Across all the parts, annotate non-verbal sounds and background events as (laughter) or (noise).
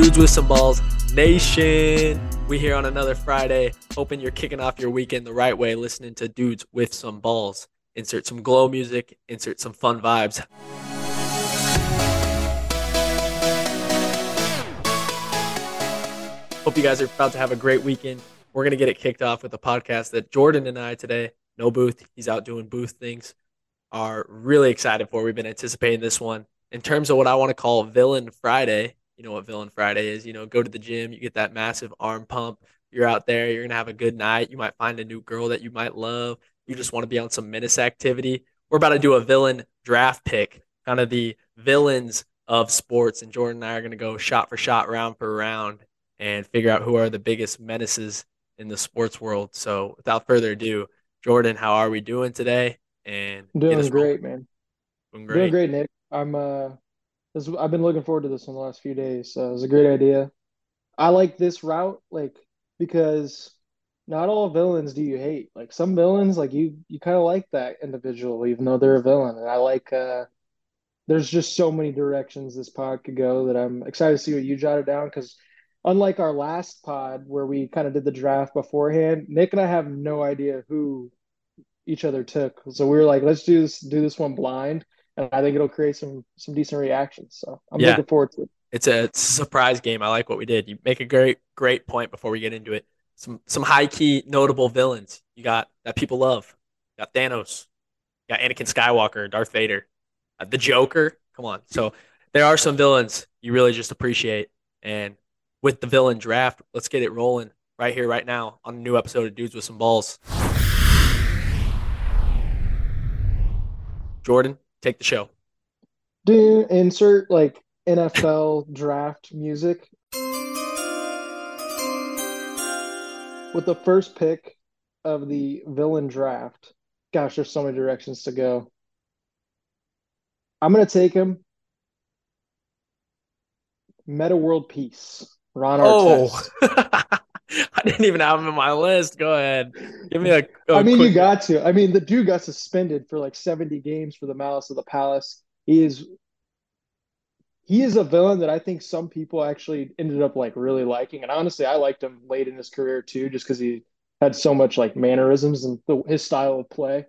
Dudes with Some Balls Nation. We here on another Friday, hoping you're kicking off your weekend the right way, listening to Dudes with Some Balls. Insert some glow music, insert some fun vibes. Hope you guys are about to have a great weekend. We're going to get it kicked off with a podcast that Jordan and I today, no booth, he's out doing booth things, are really excited for. We've been anticipating this one in terms of what I want to call Villain Friday. You know what Villain Friday is. You know, go to the gym, you get that massive arm pump. You're out there, you're going to have a good night. You might find a new girl that you might love. You just want to be on some menace activity. We're about to do a villain draft pick, kind of the villains of sports. And Jordan and I are going to go shot for shot, round for round, and figure out who are the biggest menaces in the sports world. So without further ado, Jordan, how are we doing today? And doing great, man. Doing great. Doing great, Nick. I'm uh this I've been looking forward to this in the last few days. So it was a great idea. I like this route, like because not all villains do you hate. Like some villains, like you you kind of like that individual, even though they're a villain. And I like uh there's just so many directions this pod could go that I'm excited to see what you jotted down because unlike our last pod where we kind of did the draft beforehand, Nick and I have no idea who each other took. So we were like, let's do this do this one blind, and I think it'll create some some decent reactions. So I'm yeah. looking forward to it. It's a, it's a surprise game. I like what we did. You make a great great point before we get into it. Some some high key notable villains you got that people love. You got Thanos. You got Anakin Skywalker, Darth Vader, uh, the Joker. Come on. So there are some villains you really just appreciate, and with the villain draft. Let's get it rolling right here, right now on a new episode of Dudes with Some Balls. Jordan, take the show. Do insert like NFL draft music. With the first pick of the villain draft, gosh, there's so many directions to go. I'm going to take him. Metta World Peace. Ron Artest. Oh, (laughs) (laughs) I didn't even have him in my list. Go ahead, give me a. a I mean, quick... you got to. I mean, the dude got suspended for like seventy games for the Malice of the Palace. He is. He is a villain that I think some people actually ended up like really liking, and honestly, I liked him late in his career too, just because he had so much like mannerisms and the, his style of play.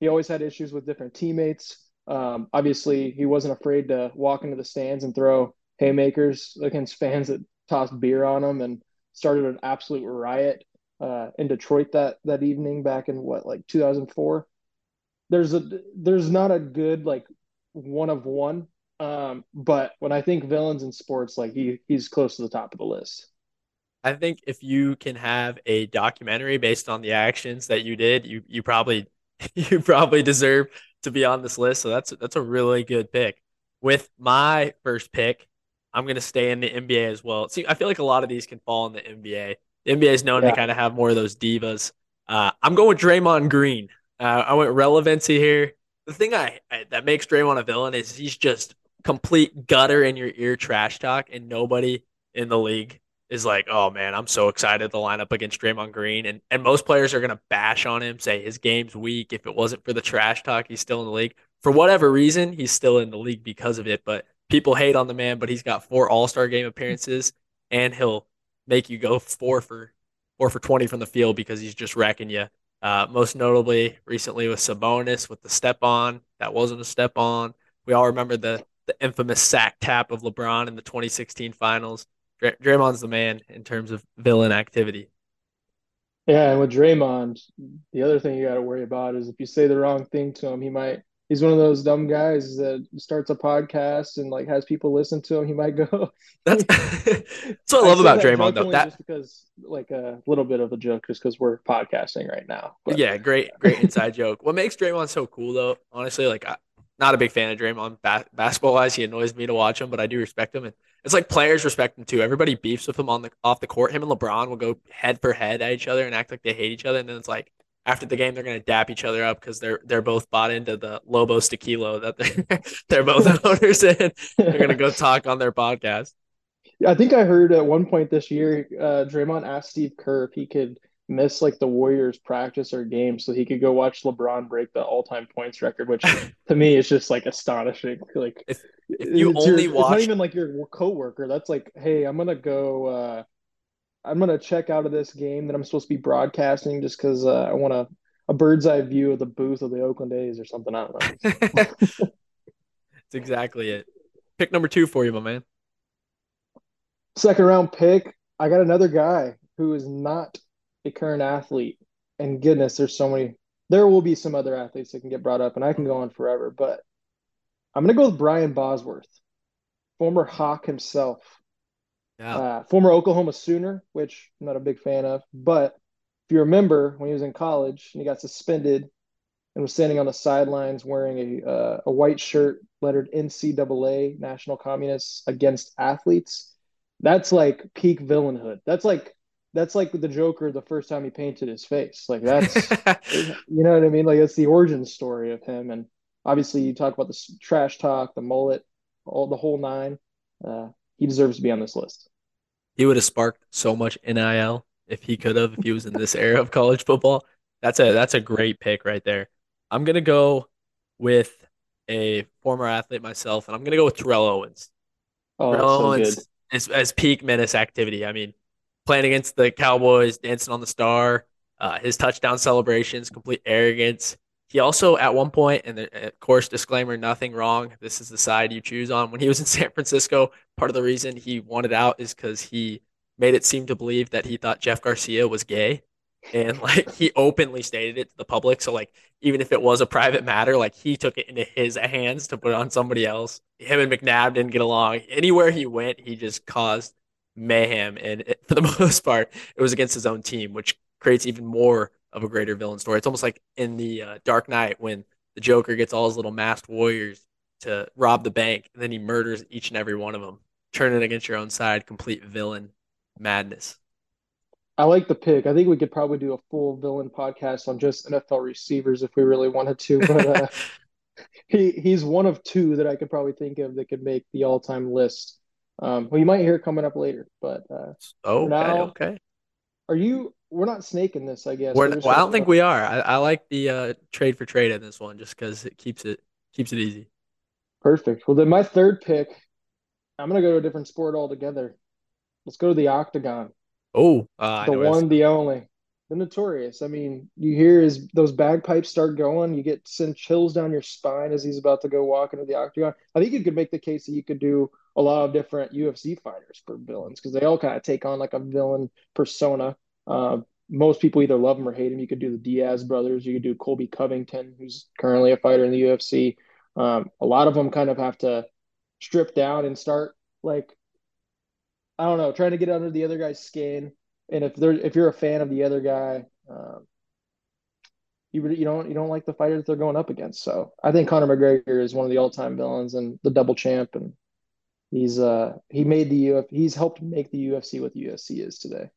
He always had issues with different teammates. Um, obviously, he wasn't afraid to walk into the stands and throw haymakers against fans that tossed beer on him. and started an absolute riot uh, in Detroit that that evening back in what like 2004. There's a there's not a good like one of one, um, but when I think villains in sports, like he he's close to the top of the list. I think if you can have a documentary based on the actions that you did, you you probably (laughs) you probably deserve to be on this list. So that's that's a really good pick. With my first pick, I'm going to stay in the NBA as well. See, I feel like a lot of these can fall in the NBA. The NBA is known yeah. to kind of have more of those divas. Uh, I'm going with Draymond Green. Uh, I went relevancy here. The thing I, I, that makes Draymond a villain is he's just complete gutter in your ear trash talk, and nobody in the league is like, oh man, I'm so excited to line up against Draymond Green. And and most players are gonna bash on him, say his game's weak. If it wasn't for the trash talk, he's still in the league. For whatever reason, he's still in the league because of it. But people hate on the man, but he's got four All Star game appearances, and he'll make you go four for four for twenty from the field because he's just wrecking you. Uh, most notably, recently with Sabonis with the step on that wasn't a step on. We all remember the the infamous sack tap of LeBron in the 2016 Finals. Dray- Draymond's the man in terms of villain activity. Yeah, and with Draymond, the other thing you got to worry about is if you say the wrong thing to him, he might he's one of those dumb guys that starts a podcast and like has people listen to him. He might go. (laughs) That's, that's (laughs) what I love about Draymond though. That just because like a little bit of a joke, just because we're podcasting right now. But. Yeah, great, great inside joke. What makes Draymond so cool though, honestly, like I, not a big fan of Draymond ba- basketball wise. He annoys me to watch him, but I do respect him, and it's like players respect him too. Everybody beefs with him on the off the court. Him and LeBron will go head for head at each other and act like they hate each other, and then it's like after the game they're going to dap each other up because they're they're both bought into the Lobos tequila that they're (laughs) they're both (laughs) owners in. They're going to go (laughs) talk on their podcast. I think I heard at one point this year, uh, Draymond asked Steve Kerr if he could miss like the Warriors practice or game so he could go watch LeBron break the all-time points record, which to me is just like astonishing. Like if, if you only your, watch, it's not even like your coworker. That's like, hey, I'm gonna go. uh I'm gonna check out of this game that I'm supposed to be broadcasting just because uh, I want a, a bird's eye view of the booth of the Oakland A's or something. I don't know. (laughs) That's exactly it. Pick number two for you, my man. Second round pick. I got another guy who is not a current athlete. And goodness, there's so many. There will be some other athletes that can get brought up, and I can go on forever. But I'm going to go with Brian Bosworth, former Hawk himself. Yeah. Uh, former Oklahoma Sooner, which I'm not a big fan of. But if you remember when he was in college and he got suspended and was standing on the sidelines wearing a, uh, a white shirt lettered NCAA, National Communists Against Athletes, that's like peak villainhood. That's like that's like the Joker the first time he painted his face. Like that's (laughs) you know what I mean? Like that's the origin story of him. And obviously you talk about the trash talk, the mullet, all the whole nine. Uh, he deserves to be on this list. He would have sparked so much NIL if he could have if he was in this era of college football. That's a that's a great pick right there. I'm gonna go with a former athlete myself, and I'm gonna go with Terrell Owens. Oh, Terrell so Owens is as peak menace activity. I mean, playing against the Cowboys, dancing on the star, uh, his touchdown celebrations, complete arrogance. He also, at one point, and uh, of course, disclaimer, nothing wrong. This is the side you choose on. When he was in (laughs) San Francisco, part of the reason he wanted out is because he made it seem to believe that he thought Jeff Garcia was gay. And like he openly stated it to the public. So, like, even if it was a private matter, like he took it into his hands to put it on somebody else. Him and McNabb didn't get along. Anywhere he went, he just caused mayhem. And it, (laughs) for the (laughs) most part, it was against his own team, which creates even more of a greater villain story. It's almost like in the uh, Dark Knight when the Joker gets all his little masked warriors to rob the bank, and then he murders each and every one of them. Turn it against your own side, complete villain madness. I like the pick. I think we could probably do a full villain podcast on just NFL receivers if we really wanted to. But uh, (laughs) he he's one of two that I could probably think of that could make the all time list. Um, well, you might hear coming up later, but uh, oh, okay, now, okay. Are you? We're not snaking this, I guess. We're, well, I don't think we are. I, I like the uh, trade for trade in this one, just because it keeps it keeps it easy. Perfect. Well, then my third pick, I'm gonna go to a different sport altogether. Let's go to the octagon. Oh, uh, the one, the only, the notorious. I mean, you hear his those bagpipes start going, you get send chills down your spine as he's about to go walk into the octagon. I think you could make the case that you could do a lot of different UFC fighters for villains because they all kind of take on like a villain persona. Uh, most people either love him or hate him. You could do the Diaz brothers. You could do Colby Covington, who's currently a fighter in the UFC. Um, a lot of them kind of have to strip down and start like I don't know, trying to get under the other guy's skin. And if they're if you're a fan of the other guy, um, you you don't you don't like the fighter that they're going up against. So I think Conor McGregor is one of the all time villains and the double champ, and he's uh he made the Uf he's helped make the UFC what the UFC is today.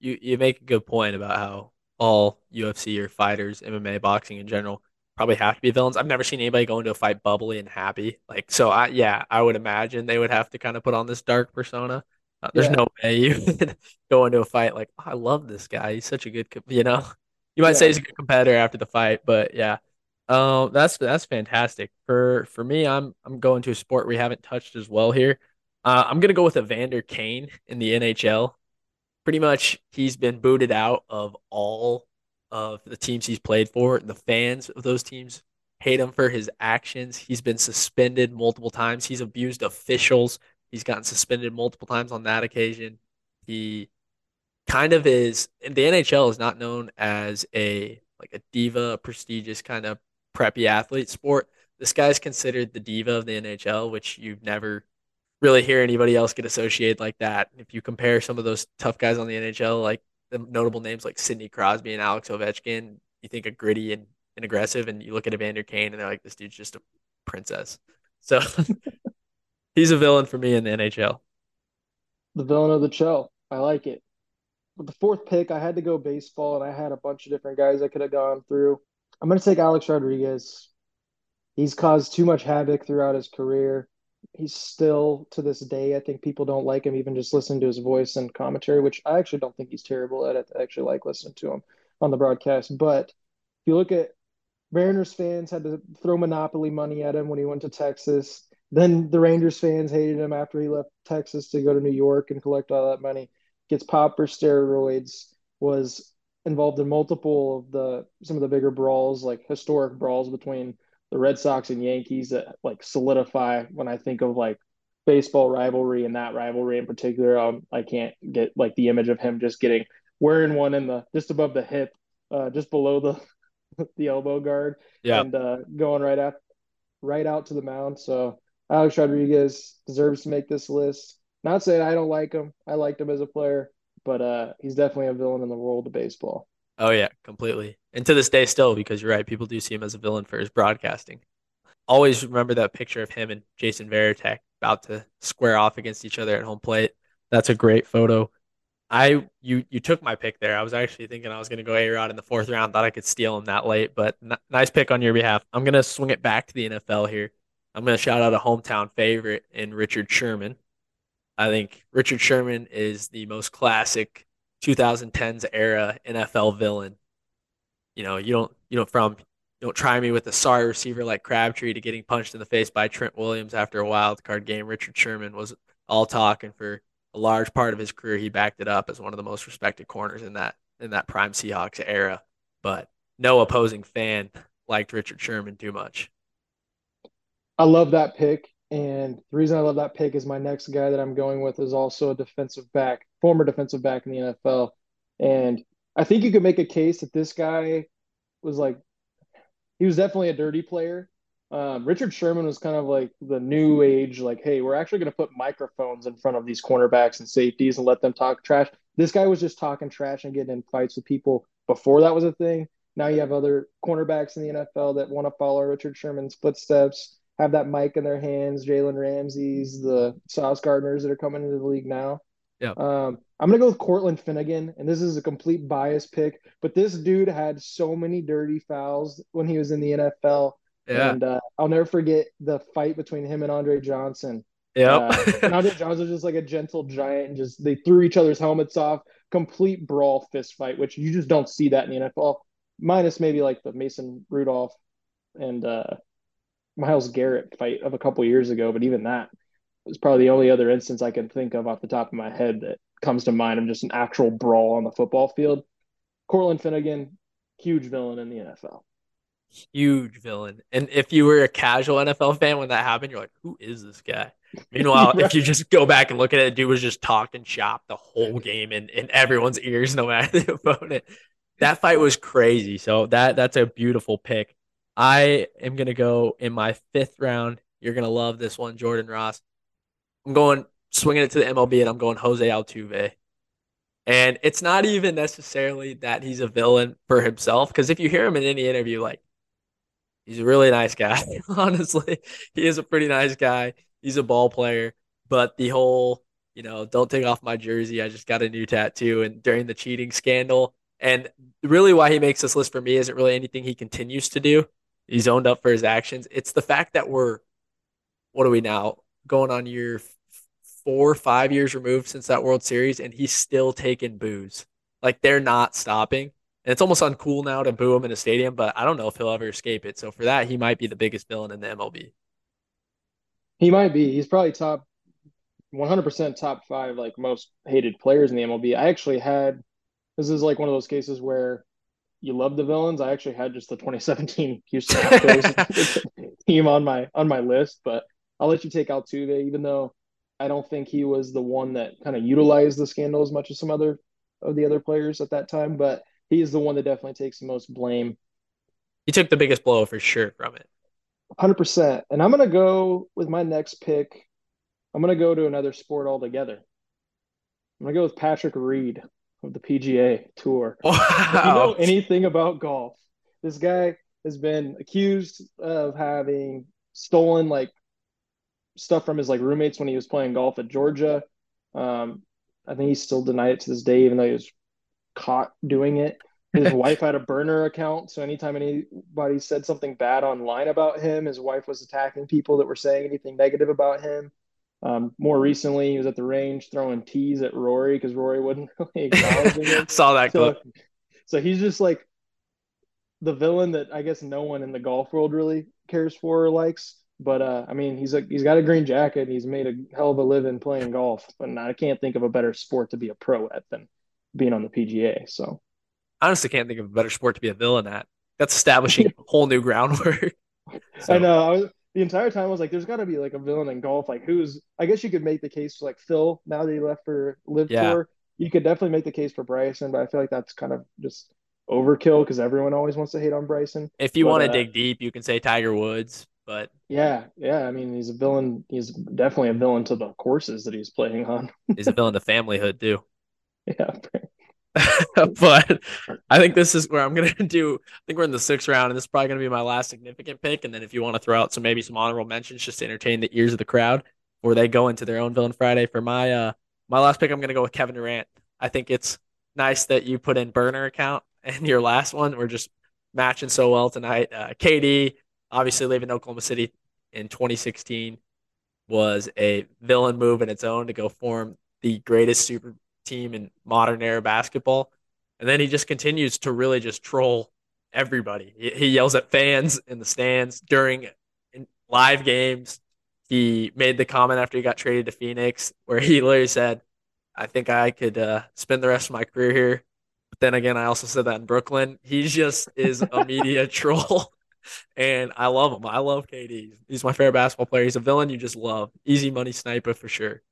You you make a good point about how all UFC or fighters, MMA, boxing in general, probably have to be villains. I've never seen anybody go into a fight bubbly and happy. Like so, I yeah, I would imagine they would have to kind of put on this dark persona. Uh, there's yeah. no way you (laughs) go into a fight like, oh, I love this guy. He's such a good, you know. You might yeah. say he's a good competitor after the fight, but yeah, um, that's that's fantastic. For for me, I'm I'm going to a sport we haven't touched as well here. Uh, I'm gonna go with Evander Kane in the NHL. Pretty much, he's been booted out of all of the teams he's played for. The fans of those teams hate him for his actions. He's been suspended multiple times. He's abused officials He's gotten suspended multiple times on that occasion. He kind of is the NHL is not known as a like a diva, prestigious kind of preppy athlete sport. This guy's considered the diva of the NHL, which you've never really hear anybody else get associated like that. If you compare some of those tough guys on the NHL, like the notable names like Sidney Crosby and Alex Ovechkin, you think of gritty and, and aggressive, and you look at Evander Kane and they're like, this dude's just a princess. (laughs) So (laughs) He's a villain for me in the NHL. The villain of the show. I like it. With the fourth pick, I had to go baseball, and I had a bunch of different guys I could have gone through. I'm going to take Alex Rodriguez. He's caused too much havoc throughout his career. He's still to this day. I think people don't like him even just listening to his voice and commentary, which I actually don't think he's terrible at. I actually like listening to him on the broadcast. But if you look at Mariners fans had to throw monopoly money at him when he went to Texas. Then the Rangers fans hated him after he left Texas to go to New York and collect all that money. Gets popped for steroids. Was involved in multiple of the some of the bigger brawls, like historic brawls between the Red Sox and Yankees that like solidify when I think of like baseball rivalry and that rivalry in particular. Um, I can't get like the image of him just getting wearing one in the just above the hip, uh, just below the (laughs) the elbow guard, yeah. and uh, going right out right out to the mound. So Alex Rodriguez deserves to make this list. Not saying I don't like him. I liked him as a player, but uh, he's definitely a villain in the world of baseball. Oh yeah, completely. And to this day still, because you're right, people do see him as a villain for his broadcasting. Always remember that picture of him and Jason Varitek about to square off against each other at home plate. That's a great photo. I you you took my pick there. I was actually thinking I was going to go A Rod in the fourth round. Thought I could steal him that late, but n- nice pick on your behalf. I'm going to swing it back to the NFL here. I'm going to shout out a hometown favorite in Richard Sherman. I think Richard Sherman is the most classic 2010s era NFL villain. You know, you don't you don't from you don't try me with a sorry receiver like Crabtree to getting punched in the face by Trent Williams after a wild card game. Richard Sherman was all talking for a large part of his career, he backed it up as one of the most respected corners in that in that prime Seahawks era. But no opposing fan liked Richard Sherman too much. I love that pick. And the reason I love that pick is my next guy that I'm going with is also a defensive back, former defensive back in the NFL. And I think you could make a case that this guy was like, he was definitely a dirty player, um, Richard Sherman was kind of like the new age, like, hey, we're actually going to put microphones in front of these cornerbacks and safeties and let them talk trash. This guy was just talking trash and getting in fights with people before that was a thing. Now you have other cornerbacks in the NFL that want to follow Richard Sherman's footsteps, have that mic in their hands. Jalen Ramsey's, the Sauce Gardeners that are coming into the league now. Yeah. Um, I'm gonna go with Cortland Finnegan, and this is a complete bias pick, but this dude had so many dirty fouls when he was in the NFL yeah. And uh, I'll never forget the fight between him and Andre Johnson. Yeah. Uh, Andre Johnson was just like a gentle giant and just they threw each other's helmets off. Complete brawl fist fight, which you just don't see that in the NFL. Minus maybe like the Mason Rudolph and uh, Myles Garrett fight of a couple years ago, but even that was probably the only other instance I can think of off the top of my head that comes to mind of just an actual brawl on the football field. Cortland Finnegan, huge villain in the NFL huge villain. And if you were a casual NFL fan when that happened, you're like, who is this guy? Meanwhile, right. (laughs) if you just go back and look at it, dude was just talking shop the whole game in, in everyone's ears, no matter (laughs) the opponent. That fight was crazy. So that that's a beautiful pick. I am gonna go in my fifth round. You're gonna love this one, Jordan Ross. I'm going swinging it to the MLB, and I'm going Jose Altuve. And it's not even necessarily that he's a villain for himself, because if you hear him in any interview, like He's a really nice guy. (laughs) Honestly, he is a pretty nice guy. He's a ball player, but the whole, you know, don't take off my jersey. I just got a new tattoo, and during the cheating scandal, and really why he makes this list for me isn't really anything he continues to do. He's owned up for his actions. It's the fact that we're, what are we now going on year four, five years removed since that World Series, and he's still taking boos. Like they're not stopping. And it's almost uncool now to boo him in a stadium, but I don't know if he'll ever escape it. So for that, he might be the biggest villain in the MLB. He might be. He's probably top 100% top five, like most hated players in the MLB. I actually had this is like one of those cases where you love the villains. I actually had just the 2017 Houston (laughs) team on my on my list, but I'll let you take Altuve, even though I don't think he was the one that kind of utilized the scandal as much as some other of the other players at that time. But he is the one that definitely takes the most blame. He took the biggest blow for sure from it. 100%. And I'm going to go with my next pick. I'm going to go to another sport altogether. I'm going to go with Patrick Reed of the PGA Tour. Wow. (laughs) If you know anything about golf, this guy has been accused of having stolen like stuff from his like roommates when he was playing golf at Georgia. Um, I think he still denied it to this day, even though he was caught doing it. his (laughs) wife had a burner account, so anytime anybody said something bad online about him, his wife was attacking people that were saying anything negative about him. Um, more recently, he was at the range throwing tees at Rory because Rory wouldn't (laughs) really acknowledge him. (laughs) Saw that so, clip. So he's just like the villain that I guess no one in the golf world really cares for or likes. But uh, I mean, he's a, he's got a green jacket. And he's made a hell of a living playing golf, and I can't think of a better sport to be a pro at than being on the PGA. So, honestly, can't think of a better sport to be a villain at. That's establishing (laughs) whole new groundwork. (laughs) So. I know. I was, the entire time I was like, "There's got to be like a villain in golf. Like, who's? I guess you could make the case for like Phil now that he left for LIV yeah. Tour. You could definitely make the case for Bryson, but I feel like that's kind of just overkill because everyone always wants to hate on Bryson. If you want to uh, dig deep, you can say Tiger Woods, but yeah, yeah. I mean, he's a villain. He's definitely a villain to the courses that he's playing on. (laughs) he's a villain to familyhood too. Yeah. (laughs) but I think this is where I'm gonna (laughs) do. I think we're in the sixth round, and this is probably gonna be my last significant pick. And then if you want to throw out some maybe some honorable mentions just to entertain the ears of the crowd, or they go into their own villain Friday for my uh my last pick, I'm gonna go with Kevin Durant. I think it's nice that you put in burner account and your last one. We're just matching so well tonight. Uh, KD, obviously leaving Oklahoma City in 2016, was a villain move in its own to go form the greatest super team in modern era basketball. And then he just continues to really just troll everybody. He, he yells at fans in the stands during live games. He made the comment after he got traded to Phoenix where he literally said, I think I could uh, spend the rest of my career here but then again, I also said that in Brooklyn. He just is a (laughs) media troll. And I love him. I love KD. He's my favorite basketball player. He's a villain you just love. Easy money sniper for sure.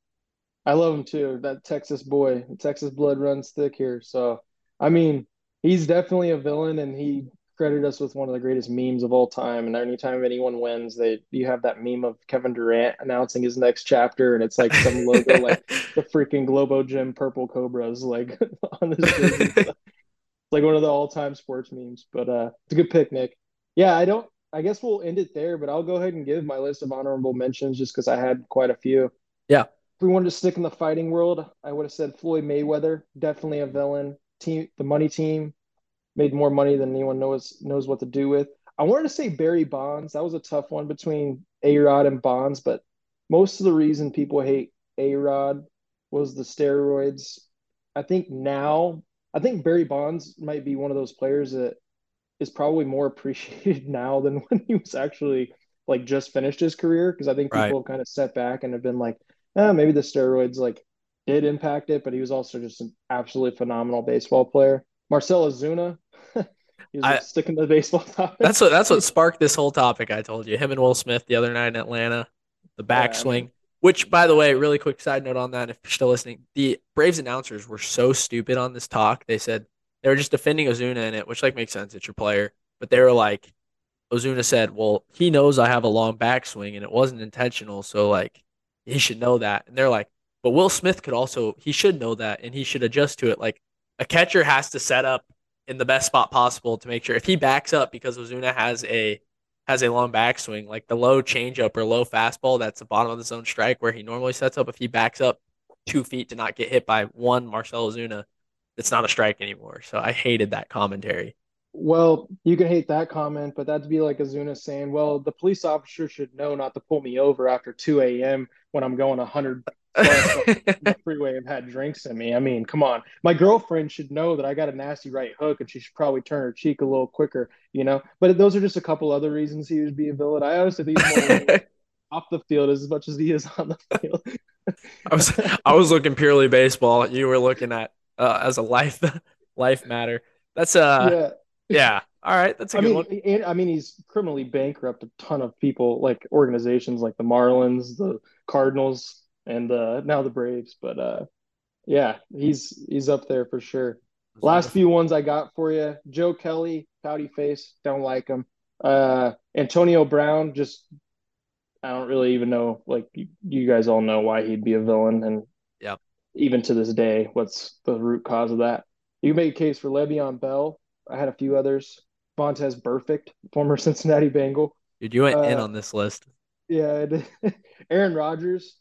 I love him too. That Texas boy, Texas blood runs thick here. So, I mean, he's definitely a villain, and he credited us with one of the greatest memes of all time. And anytime anyone wins, they you have that meme of Kevin Durant announcing his next chapter, and it's like some logo (laughs) like the freaking Globo Gym purple cobras like (laughs) on this jersey. it's like one of the all time sports memes. But uh it's a good pick, Nick. Yeah, I don't I guess we'll end it there, but I'll go ahead and give my list of honorable mentions just because I had quite a few. Yeah. If we wanted to stick in the fighting world, I would have said Floyd Mayweather, definitely a villain. Team the money team, made more money than anyone knows knows what to do with. I wanted to say Barry Bonds. That was a tough one between A Rod and Bonds, but most of the reason people hate A Rod was the steroids. I think now, I think Barry Bonds might be one of those players that is probably more (laughs) appreciated now than (laughs) when he was actually like just finished his career. Because I think people right. have kind of set back and have been like, eh, maybe the steroids like did impact it, but he was also just an absolutely phenomenal baseball player. Marcell Ozuna, (laughs) He's I, sticking to the baseball topic. That's what that's what sparked this whole topic. I told you him and Will Smith the other night in Atlanta, the backswing. Yeah, which, by the way, really quick side note on that, if you're still listening, the Braves announcers were so stupid on this talk. They said they were just defending Ozuna in it, which like makes sense. It's your player, but they were like, Ozuna said, "Well, he knows I have a long backswing and it wasn't intentional, so like he should know that." And they're like, "But Will Smith could also he should know that and he should adjust to it." Like a catcher has to set up in the best spot possible to make sure if he backs up because Ozuna has a has a long backswing, like the low changeup or low fastball that's the bottom of the zone strike where he normally sets up. If he backs up two feet to not get hit by one Marcell Ozuna, it's not a strike anymore. So I hated that commentary. Well, you can hate that comment, but that'd be like Ozuna saying, "Well, the police officer should know not to pull me over after 2 a.m. when I'm going 100 the (laughs) freeway and had drinks in me. I mean, come on. My girlfriend should know that I got a nasty right hook and she should probably turn her cheek a little quicker, you know? But those are just a couple other reasons he would be a villain. I honestly think he's more (laughs) off the field as much as he is on the field. I was I was looking purely baseball. You were looking at uh, as a life (laughs) life matter. That's uh yeah. yeah. All right, that's a I good mean, one. And, I mean, he's criminally bankrupt a ton of people, like organizations like the Marlins, the Cardinals, and uh, now the Braves. But uh, yeah, he's he's up there for sure. Last few ones I got for you: Joe Kelly, pouty face, don't like him. Uh, Antonio Brown, just I don't really even know. Like you, you guys all know why he'd be a villain, and even to this day, what's the root cause of that? You make a case for Le'Veon Bell. I had a few others. Vontaze Burfict, former (laughs) Cincinnati Bengal. Dude, you went uh, in on this list. Yeah, (laughs) Aaron Rodgers,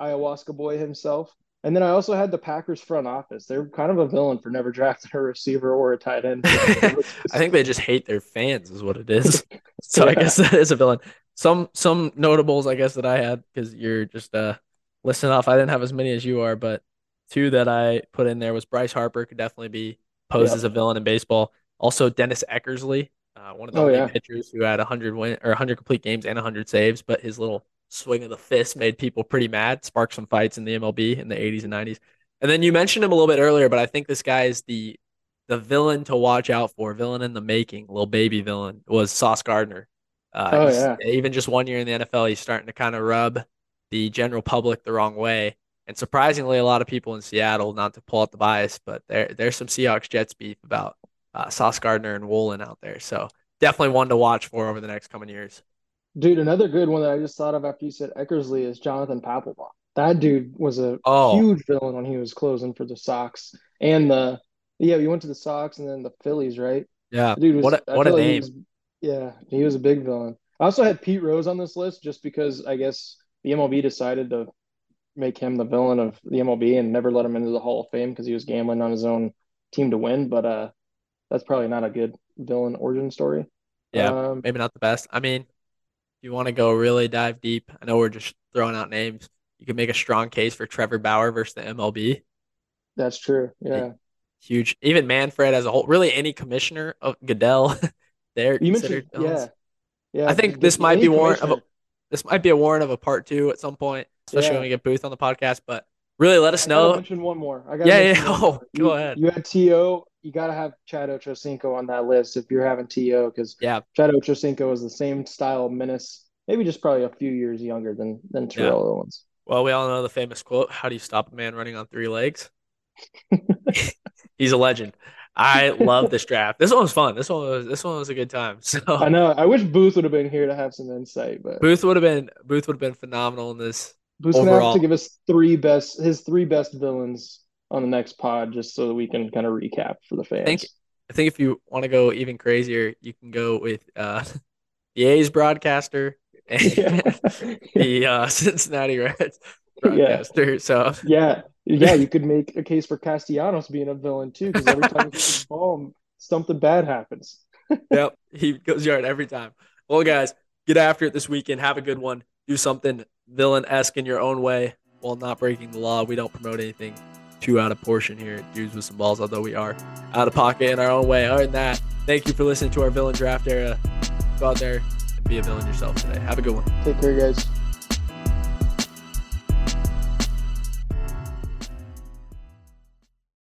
ayahuasca boy himself. And then I also had the Packers front office. They're kind of a villain for never drafting a receiver or a tight end. (laughs) I think they just hate their fans, is what it is. So yeah. I guess that is a villain. Some some notables, I guess, that I had because you're just uh listening off. I didn't have as many as you are, but two that I put in there was Bryce Harper could definitely be posed as a villain in baseball. Also, Dennis Eckersley, uh, one of the oh, yeah. pitchers who had 100 win or 100 complete games and 100 saves, but his little swing of the fist made people pretty mad, sparked some fights in the MLB in the 80s and 90s. And then you mentioned him a little bit earlier, but I think this guy is the the villain to watch out for, villain in the making, little baby villain was Sauce Gardner. Uh, oh, yeah. Even just one year in the NFL, he's starting to kind of rub the general public the wrong way. And surprisingly, a lot of people in Seattle, not to pull out the bias, but there there's some Seahawks Jets beef about uh, Sauce Gardner and Woolen out there. So definitely one to watch for over the next coming years. Dude, another good one that I just thought of after you said Eckersley is Jonathan Papelbon. That dude was a oh. huge villain when he was closing for the Sox and the yeah. We went to the Sox and then the Phillies, right? Yeah, the dude was what a, what a name. He was, yeah, he was a big villain. I also had Pete Rose on this list just because I guess the MLB decided to make him the villain of the MLB and never let him into the Hall of Fame because he was gambling on his own team to win. But uh, that's probably not a good villain origin story. Yeah, um, maybe not the best. I mean, if you want to go really dive deep, I know we're just throwing out names. You could make a strong case for Trevor Bauer versus the MLB. That's true. Yeah. Huge. Even Manfred as a whole, really any commissioner of Goodell, (laughs) they're you considered Yeah. Yeah. I think this might be warrant of a this might be a warrant of a part two at some point, especially yeah. when we get Booth on the podcast. But really, let us I know. Mention one more. I got yeah, yeah. (laughs) Oh, you, go ahead. You had To. You got to have Chad Ochocinco on that list if you're having To, because yeah, Chad Ochocinco is the same style menace, maybe just probably a few years younger than than Terrell yeah. Owens. Well, we all know the famous quote: "How do you stop a man running on three legs?" (laughs) He's a legend. I love this (laughs) draft. This one was fun. This one was this one was a good time. So I know. I wish Booth would have been here to have some insight, but Booth would have been Booth would have been phenomenal in this. Booth's overall. gonna have to give us three best his three best villains on the next pod, just so that we can kind of recap for the fans. I think, I think if you want to go even crazier, you can go with uh, (laughs) the A's broadcaster and (laughs) yeah. (laughs) the uh, Cincinnati Reds broadcaster. Yeah. So yeah, yeah, you could make a case for Castellanos being a villain too, because every time he gets the ball, something bad happens. yep, he goes yard every time. Well, guys, get after it this weekend. Have a good one. Do something villain esque in your own way while not breaking the law. We don't promote anything too out of portion here Dudes with Some Balls, although we are out of pocket in our own way. Other than that, thank you for listening to our villain draft era. Go out there and be a villain yourself today. Have a good one. Take care, guys.